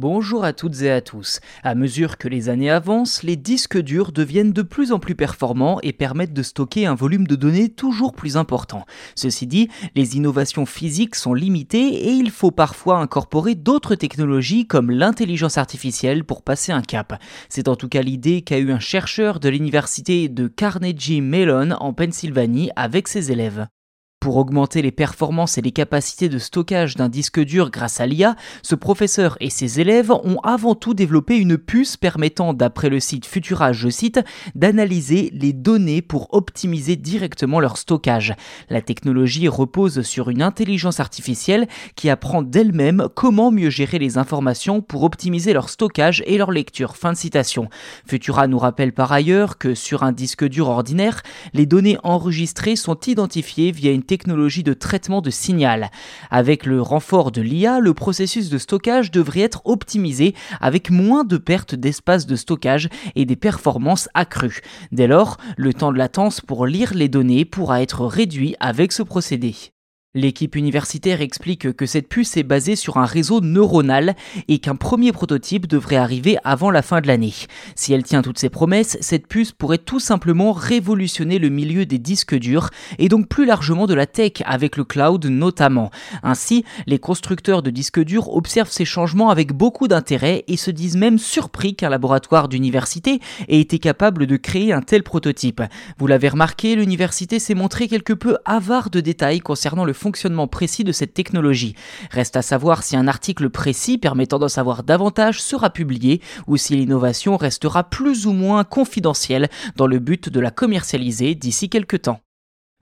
Bonjour à toutes et à tous. À mesure que les années avancent, les disques durs deviennent de plus en plus performants et permettent de stocker un volume de données toujours plus important. Ceci dit, les innovations physiques sont limitées et il faut parfois incorporer d'autres technologies comme l'intelligence artificielle pour passer un cap. C'est en tout cas l'idée qu'a eu un chercheur de l'université de Carnegie Mellon en Pennsylvanie avec ses élèves. Pour augmenter les performances et les capacités de stockage d'un disque dur grâce à l'IA, ce professeur et ses élèves ont avant tout développé une puce permettant, d'après le site Futura, je cite, d'analyser les données pour optimiser directement leur stockage. La technologie repose sur une intelligence artificielle qui apprend d'elle-même comment mieux gérer les informations pour optimiser leur stockage et leur lecture. Fin de citation. Futura nous rappelle par ailleurs que sur un disque dur ordinaire, les données enregistrées sont identifiées via une technologie de traitement de signal. Avec le renfort de l'IA, le processus de stockage devrait être optimisé avec moins de pertes d'espace de stockage et des performances accrues. Dès lors, le temps de latence pour lire les données pourra être réduit avec ce procédé. L'équipe universitaire explique que cette puce est basée sur un réseau neuronal et qu'un premier prototype devrait arriver avant la fin de l'année. Si elle tient toutes ses promesses, cette puce pourrait tout simplement révolutionner le milieu des disques durs et donc plus largement de la tech avec le cloud notamment. Ainsi, les constructeurs de disques durs observent ces changements avec beaucoup d'intérêt et se disent même surpris qu'un laboratoire d'université ait été capable de créer un tel prototype. Vous l'avez remarqué, l'université s'est montrée quelque peu avare de détails concernant le fonctionnement précis de cette technologie. Reste à savoir si un article précis permettant d'en savoir davantage sera publié ou si l'innovation restera plus ou moins confidentielle dans le but de la commercialiser d'ici quelques temps.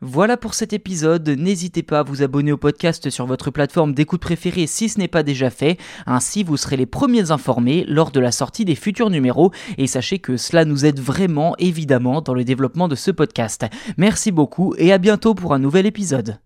Voilà pour cet épisode, n'hésitez pas à vous abonner au podcast sur votre plateforme d'écoute préférée si ce n'est pas déjà fait, ainsi vous serez les premiers informés lors de la sortie des futurs numéros et sachez que cela nous aide vraiment évidemment dans le développement de ce podcast. Merci beaucoup et à bientôt pour un nouvel épisode.